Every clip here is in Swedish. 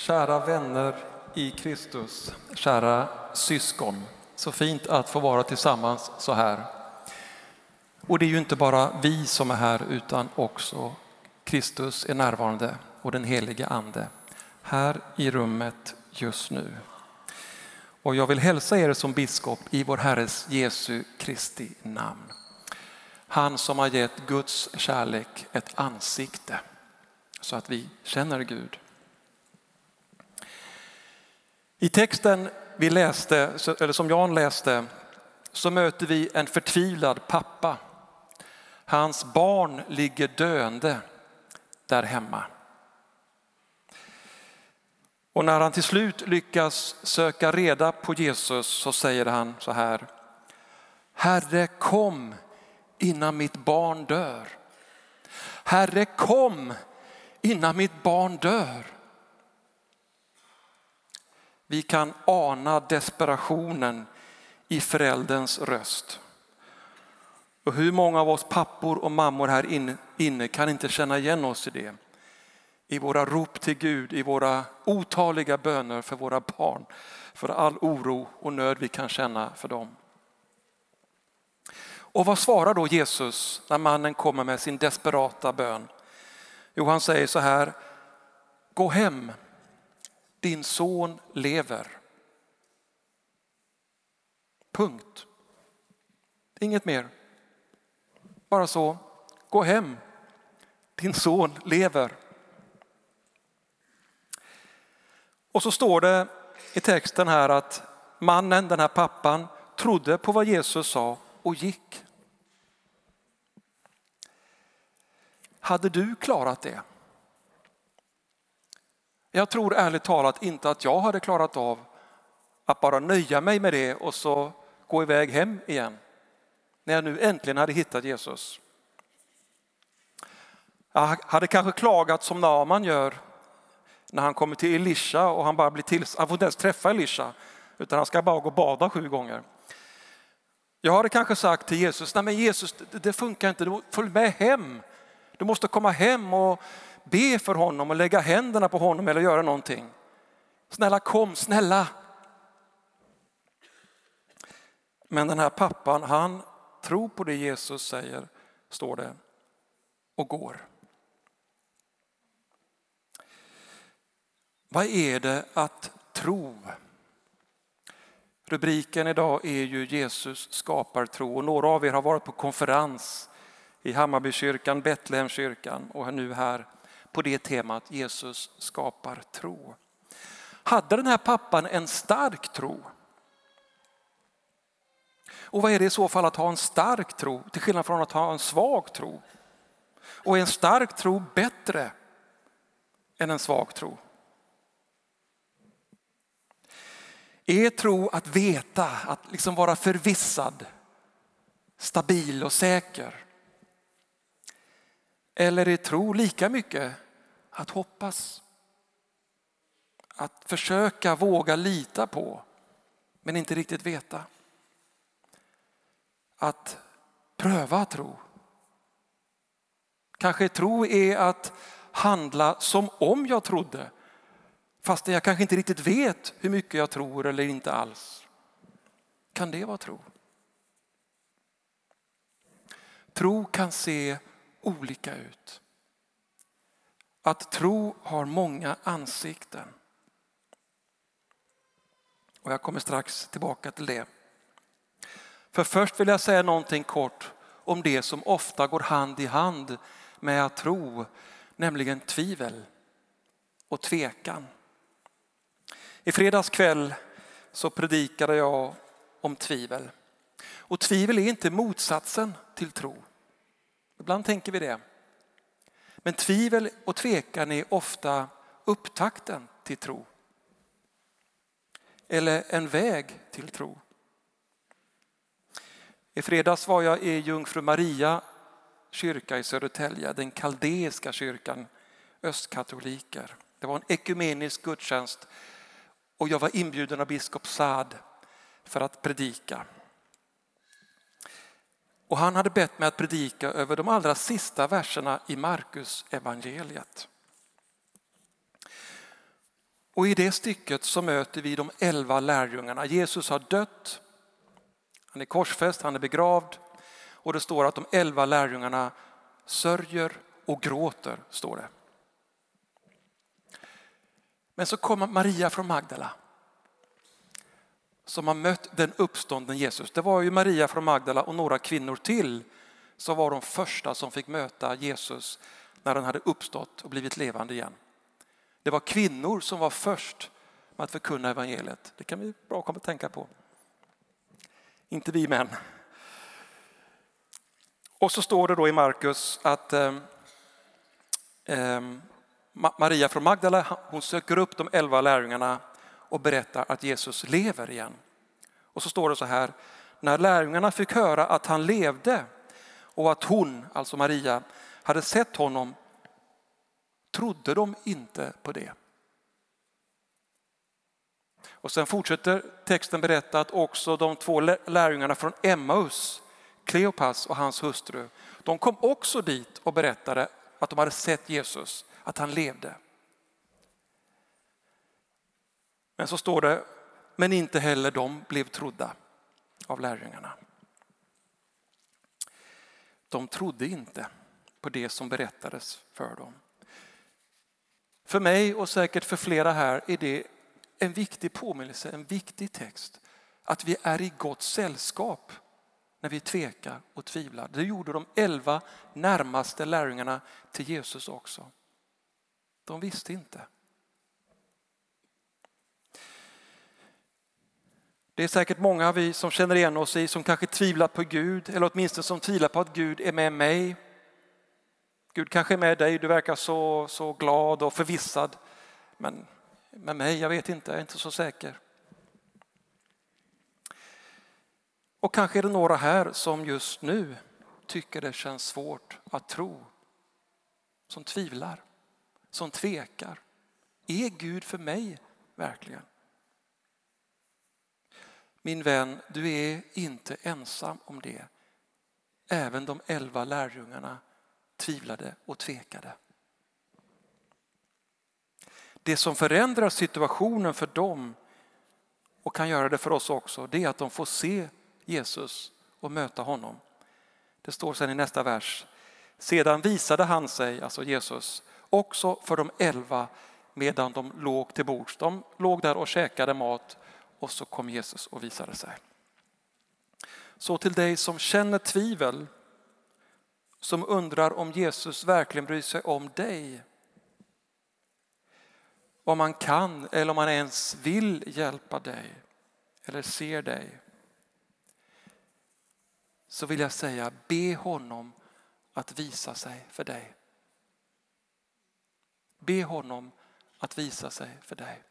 Kära vänner i Kristus, kära syskon. Så fint att få vara tillsammans så här. Och det är ju inte bara vi som är här utan också Kristus är närvarande och den helige ande här i rummet just nu. Och jag vill hälsa er som biskop i vår Herres Jesu Kristi namn. Han som har gett Guds kärlek ett ansikte så att vi känner Gud. I texten vi läste, eller som Jan läste så möter vi en förtvivlad pappa. Hans barn ligger döende där hemma. Och när han till slut lyckas söka reda på Jesus så säger han så här. Herre kom innan mitt barn dör. Herre kom innan mitt barn dör. Vi kan ana desperationen i förälderns röst. Och hur många av oss pappor och mammor här inne kan inte känna igen oss i det? I våra rop till Gud, i våra otaliga böner för våra barn, för all oro och nöd vi kan känna för dem. Och vad svarar då Jesus när mannen kommer med sin desperata bön? Jo, han säger så här, gå hem, din son lever. Punkt. Inget mer. Bara så, gå hem, din son lever. Och så står det i texten här att mannen, den här pappan, trodde på vad Jesus sa och gick. Hade du klarat det? Jag tror ärligt talat inte att jag hade klarat av att bara nöja mig med det och så gå iväg hem igen. När jag nu äntligen hade hittat Jesus. Jag hade kanske klagat som Naman gör när han kommer till Elisha och han bara blir till, han får inte ens träffa Elisha utan han ska bara gå och bada sju gånger. Jag hade kanske sagt till Jesus, nej men Jesus det funkar inte, du följ med hem. Du måste komma hem och be för honom och lägga händerna på honom eller göra någonting. Snälla kom, snälla. Men den här pappan, han tror på det Jesus säger, står det, och går. Vad är det att tro? Rubriken idag är ju Jesus skapar tro och några av er har varit på konferens i Hammarbykyrkan, Betlehemskyrkan och nu här på det temat Jesus skapar tro. Hade den här pappan en stark tro? Och vad är det i så fall att ha en stark tro till skillnad från att ha en svag tro? Och är en stark tro bättre än en svag tro? Är tro att veta, att liksom vara förvissad, stabil och säker? Eller är tro lika mycket att hoppas? Att försöka våga lita på men inte riktigt veta. Att pröva tro. Kanske tro är att handla som om jag trodde fast jag kanske inte riktigt vet hur mycket jag tror eller inte alls. Kan det vara tro? Tro kan se olika ut. Att tro har många ansikten. Och jag kommer strax tillbaka till det. För först vill jag säga någonting kort om det som ofta går hand i hand med att tro, nämligen tvivel och tvekan. I fredags kväll så predikade jag om tvivel. Och tvivel är inte motsatsen till tro. Ibland tänker vi det. Men tvivel och tvekan är ofta upptakten till tro. Eller en väg till tro. I fredags var jag i Jungfru Maria kyrka i Södertälje, den kaldeiska kyrkan, östkatoliker. Det var en ekumenisk gudstjänst och jag var inbjuden av biskop Saad för att predika. Och han hade bett mig att predika över de allra sista verserna i Markus evangeliet. Och i det stycket så möter vi de elva lärjungarna. Jesus har dött, han är korsfäst, han är begravd och det står att de elva lärjungarna sörjer och gråter, står det. Men så kommer Maria från Magdala som har mött den uppstånden Jesus. Det var ju Maria från Magdala och några kvinnor till som var de första som fick möta Jesus när han hade uppstått och blivit levande igen. Det var kvinnor som var först med att förkunna evangeliet. Det kan vi bra komma att tänka på. Inte vi män. Och så står det då i Markus att eh, eh, Maria från Magdala hon söker upp de elva lärjungarna och berättar att Jesus lever igen. Och så står det så här, när lärjungarna fick höra att han levde och att hon, alltså Maria, hade sett honom trodde de inte på det. Och sen fortsätter texten berätta att också de två lärjungarna från Emmaus, Kleopas och hans hustru, de kom också dit och berättade att de hade sett Jesus, att han levde. Men så står det, men inte heller de blev trodda av lärjungarna. De trodde inte på det som berättades för dem. För mig och säkert för flera här är det en viktig påminnelse, en viktig text. Att vi är i gott sällskap när vi tvekar och tvivlar. Det gjorde de elva närmaste lärjungarna till Jesus också. De visste inte. Det är säkert många av vi som känner igen oss i som kanske tvivlar på Gud eller åtminstone som tvivlar på att Gud är med mig. Gud kanske är med dig, du verkar så, så glad och förvissad. Men med mig, jag vet inte, jag är inte så säker. Och kanske är det några här som just nu tycker det känns svårt att tro. Som tvivlar, som tvekar. Är Gud för mig verkligen? Min vän, du är inte ensam om det. Även de elva lärjungarna tvivlade och tvekade. Det som förändrar situationen för dem och kan göra det för oss också, det är att de får se Jesus och möta honom. Det står sen i nästa vers. Sedan visade han sig, alltså Jesus, också för de elva medan de låg till bords. De låg där och käkade mat och så kom Jesus och visade sig. Så till dig som känner tvivel, som undrar om Jesus verkligen bryr sig om dig. Om man kan eller om man ens vill hjälpa dig eller ser dig. Så vill jag säga, be honom att visa sig för dig. Be honom att visa sig för dig.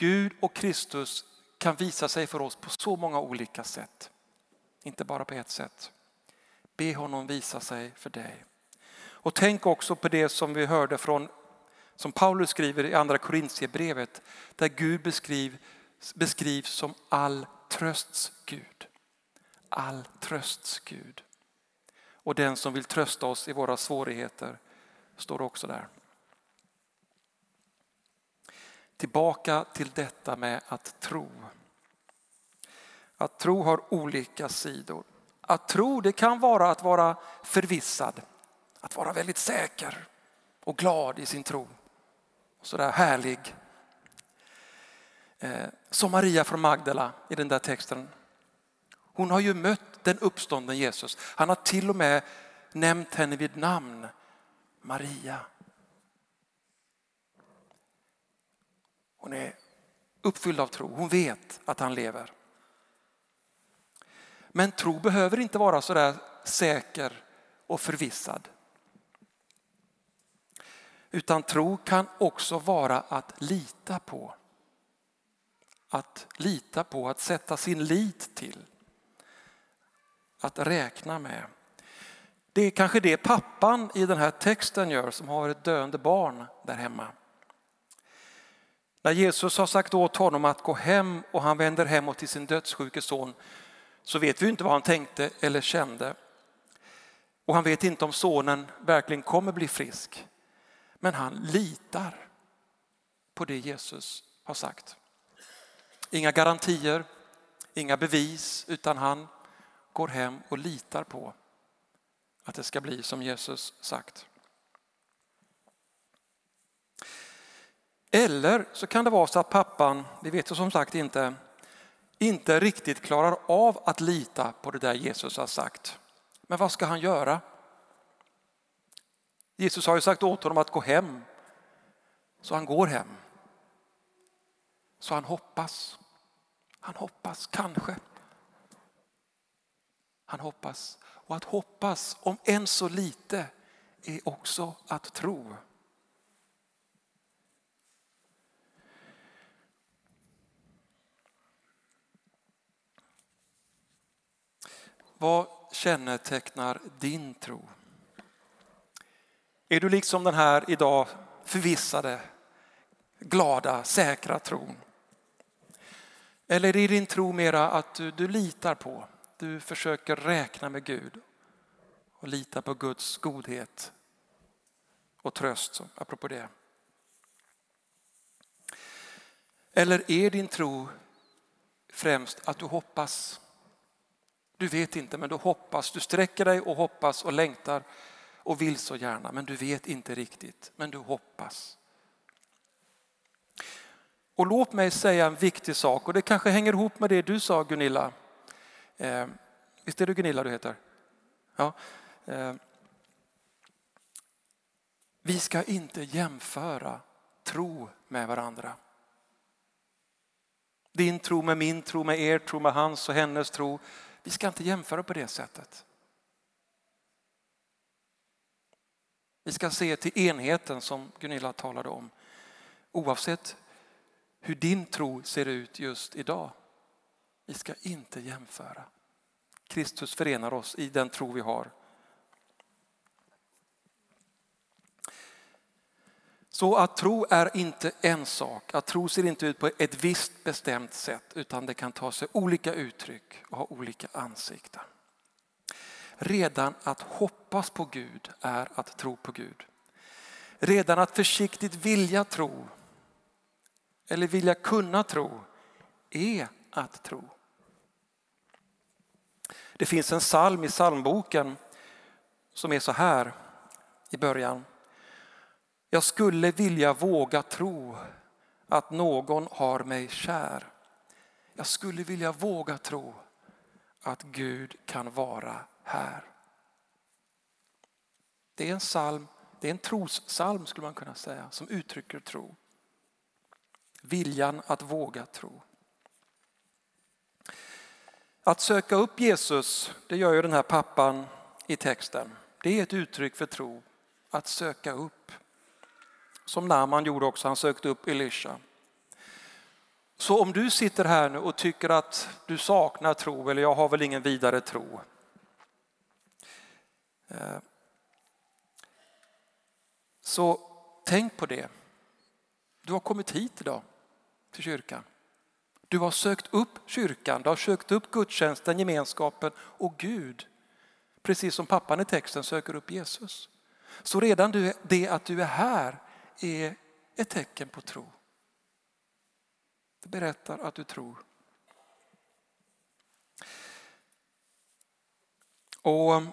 Gud och Kristus kan visa sig för oss på så många olika sätt. Inte bara på ett sätt. Be honom visa sig för dig. Och tänk också på det som vi hörde från som Paulus skriver i andra Korintierbrevet där Gud beskriv, beskrivs som all trösts Gud. All trösts Gud. Och den som vill trösta oss i våra svårigheter står också där. Tillbaka till detta med att tro. Att tro har olika sidor. Att tro det kan vara att vara förvissad, att vara väldigt säker och glad i sin tro. Sådär härlig. Eh, som Maria från Magdala i den där texten. Hon har ju mött den uppstånden Jesus. Han har till och med nämnt henne vid namn. Maria. Hon är uppfylld av tro. Hon vet att han lever. Men tro behöver inte vara så där säker och förvissad. Utan tro kan också vara att lita på. Att lita på, att sätta sin lit till. Att räkna med. Det är kanske det pappan i den här texten gör som har ett döende barn där hemma. När Jesus har sagt åt honom att gå hem och han vänder hemåt till sin dödssjuke son så vet vi inte vad han tänkte eller kände. Och han vet inte om sonen verkligen kommer bli frisk. Men han litar. på det Jesus har sagt. Inga garantier, inga bevis, utan han går hem och litar på att det ska bli som Jesus sagt. Eller så kan det vara så att pappan, det vet jag som sagt inte, inte riktigt klarar av att lita på det där Jesus har sagt. Men vad ska han göra? Jesus har ju sagt åt honom att gå hem, så han går hem. Så han hoppas. Han hoppas, kanske. Han hoppas. Och att hoppas, om än så lite, är också att tro. Vad kännetecknar din tro? Är du liksom den här idag förvissade, glada, säkra tron? Eller är din tro mera att du, du litar på, du försöker räkna med Gud och lita på Guds godhet och tröst, apropå det. Eller är din tro främst att du hoppas? Du vet inte, men du hoppas. Du sträcker dig och hoppas och längtar och vill så gärna, men du vet inte riktigt, men du hoppas. Och låt mig säga en viktig sak och det kanske hänger ihop med det du sa Gunilla. Eh, visst är det Gunilla du heter? Ja. Eh, vi ska inte jämföra tro med varandra. Din tro med min tro, med er tro, med hans och hennes tro. Vi ska inte jämföra på det sättet. Vi ska se till enheten som Gunilla talade om. Oavsett hur din tro ser ut just idag. Vi ska inte jämföra. Kristus förenar oss i den tro vi har. Så att tro är inte en sak. Att tro ser inte ut på ett visst bestämt sätt utan det kan ta sig olika uttryck och ha olika ansikten. Redan att hoppas på Gud är att tro på Gud. Redan att försiktigt vilja tro eller vilja kunna tro är att tro. Det finns en psalm i psalmboken som är så här i början. Jag skulle vilja våga tro att någon har mig kär. Jag skulle vilja våga tro att Gud kan vara här. Det är en psalm, det är en trossalm skulle man kunna säga som uttrycker tro. Viljan att våga tro. Att söka upp Jesus, det gör ju den här pappan i texten. Det är ett uttryck för tro, att söka upp. Som Naman gjorde också, han sökte upp Elisha. Så om du sitter här nu och tycker att du saknar tro eller jag har väl ingen vidare tro. Eh, så tänk på det. Du har kommit hit idag till kyrkan. Du har sökt upp kyrkan, du har sökt upp gudstjänsten, gemenskapen och Gud. Precis som pappan i texten söker upp Jesus. Så redan det att du är här är ett tecken på tro. Det berättar att du tror. Och um,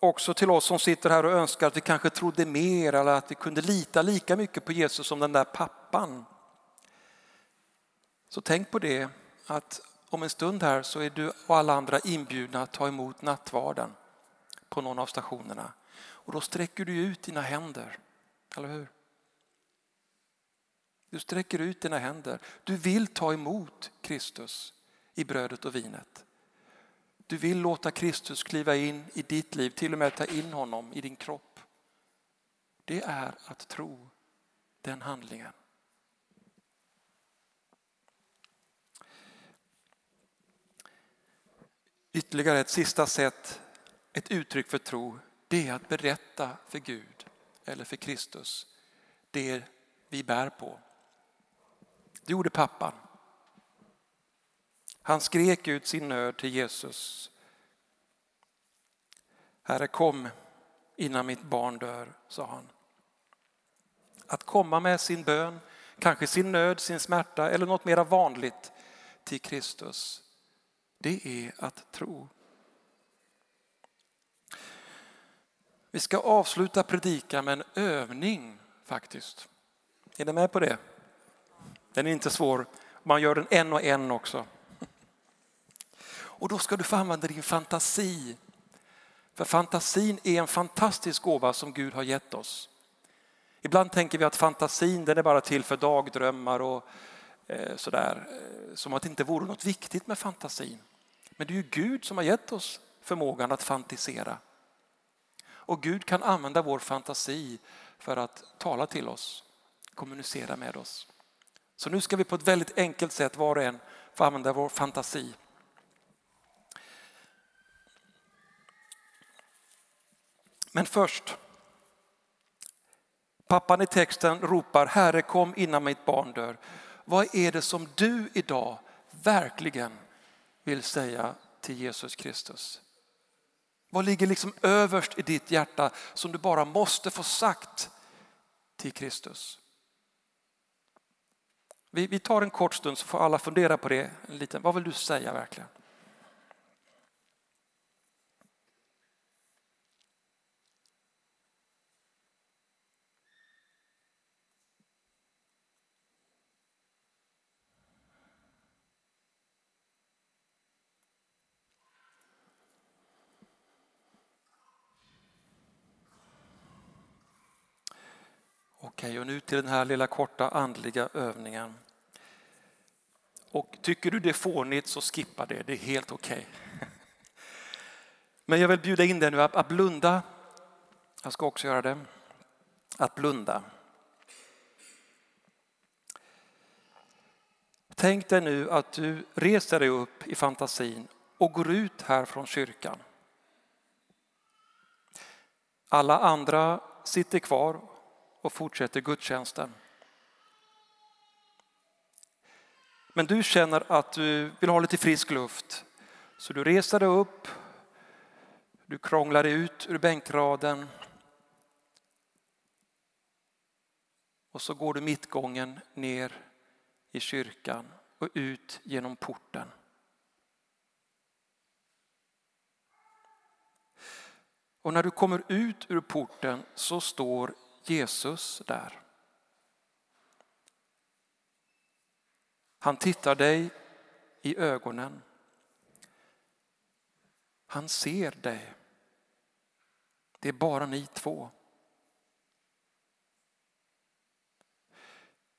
också till oss som sitter här och önskar att vi kanske trodde mer eller att vi kunde lita lika mycket på Jesus som den där pappan. Så tänk på det att om en stund här så är du och alla andra inbjudna att ta emot nattvarden på någon av stationerna. Och då sträcker du ut dina händer, eller hur? Du sträcker ut dina händer. Du vill ta emot Kristus i brödet och vinet. Du vill låta Kristus kliva in i ditt liv, till och med ta in honom i din kropp. Det är att tro den handlingen. Ytterligare ett sista sätt, ett uttryck för tro, det är att berätta för Gud eller för Kristus det vi bär på. Det gjorde pappan. Han skrek ut sin nöd till Jesus. Herre kom innan mitt barn dör, sa han. Att komma med sin bön, kanske sin nöd, sin smärta eller något mera vanligt till Kristus. Det är att tro. Vi ska avsluta predikan med en övning faktiskt. Är ni med på det? Den är inte svår. Man gör den en och en också. Och då ska du få använda din fantasi. För fantasin är en fantastisk gåva som Gud har gett oss. Ibland tänker vi att fantasin den är bara till för dagdrömmar och eh, sådär. Eh, som att det inte vore något viktigt med fantasin. Men det är ju Gud som har gett oss förmågan att fantisera. Och Gud kan använda vår fantasi för att tala till oss, kommunicera med oss. Så nu ska vi på ett väldigt enkelt sätt var och en få använda vår fantasi. Men först, pappan i texten ropar Herre kom innan mitt barn dör. Vad är det som du idag verkligen vill säga till Jesus Kristus? Vad ligger liksom överst i ditt hjärta som du bara måste få sagt till Kristus? Vi, vi tar en kort stund så får alla fundera på det. En liten, vad vill du säga verkligen? Okej, och nu till den här lilla korta andliga övningen. Och tycker du det är fånigt så skippa det, det är helt okej. Okay. Men jag vill bjuda in dig nu att blunda. Jag ska också göra det. Att blunda. Tänk dig nu att du reser dig upp i fantasin och går ut här från kyrkan. Alla andra sitter kvar och fortsätter gudstjänsten. Men du känner att du vill ha lite frisk luft. Så du reser dig upp, du krånglar dig ut ur bänkraden. Och så går du mittgången ner i kyrkan och ut genom porten. Och när du kommer ut ur porten så står Jesus där. Han tittar dig i ögonen. Han ser dig. Det är bara ni två.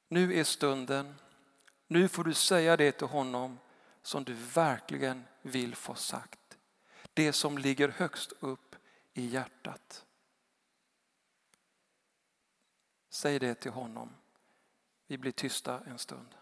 Nu är stunden. Nu får du säga det till honom som du verkligen vill få sagt. Det som ligger högst upp i hjärtat. Säg det till honom. Vi blir tysta en stund.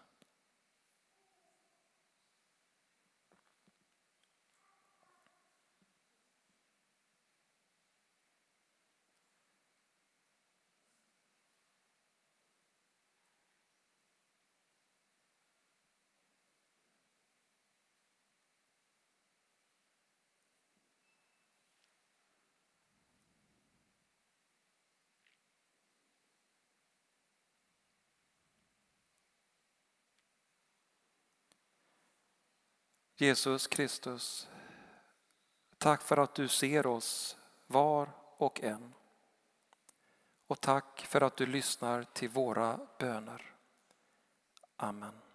Jesus Kristus, tack för att du ser oss var och en. Och tack för att du lyssnar till våra böner. Amen.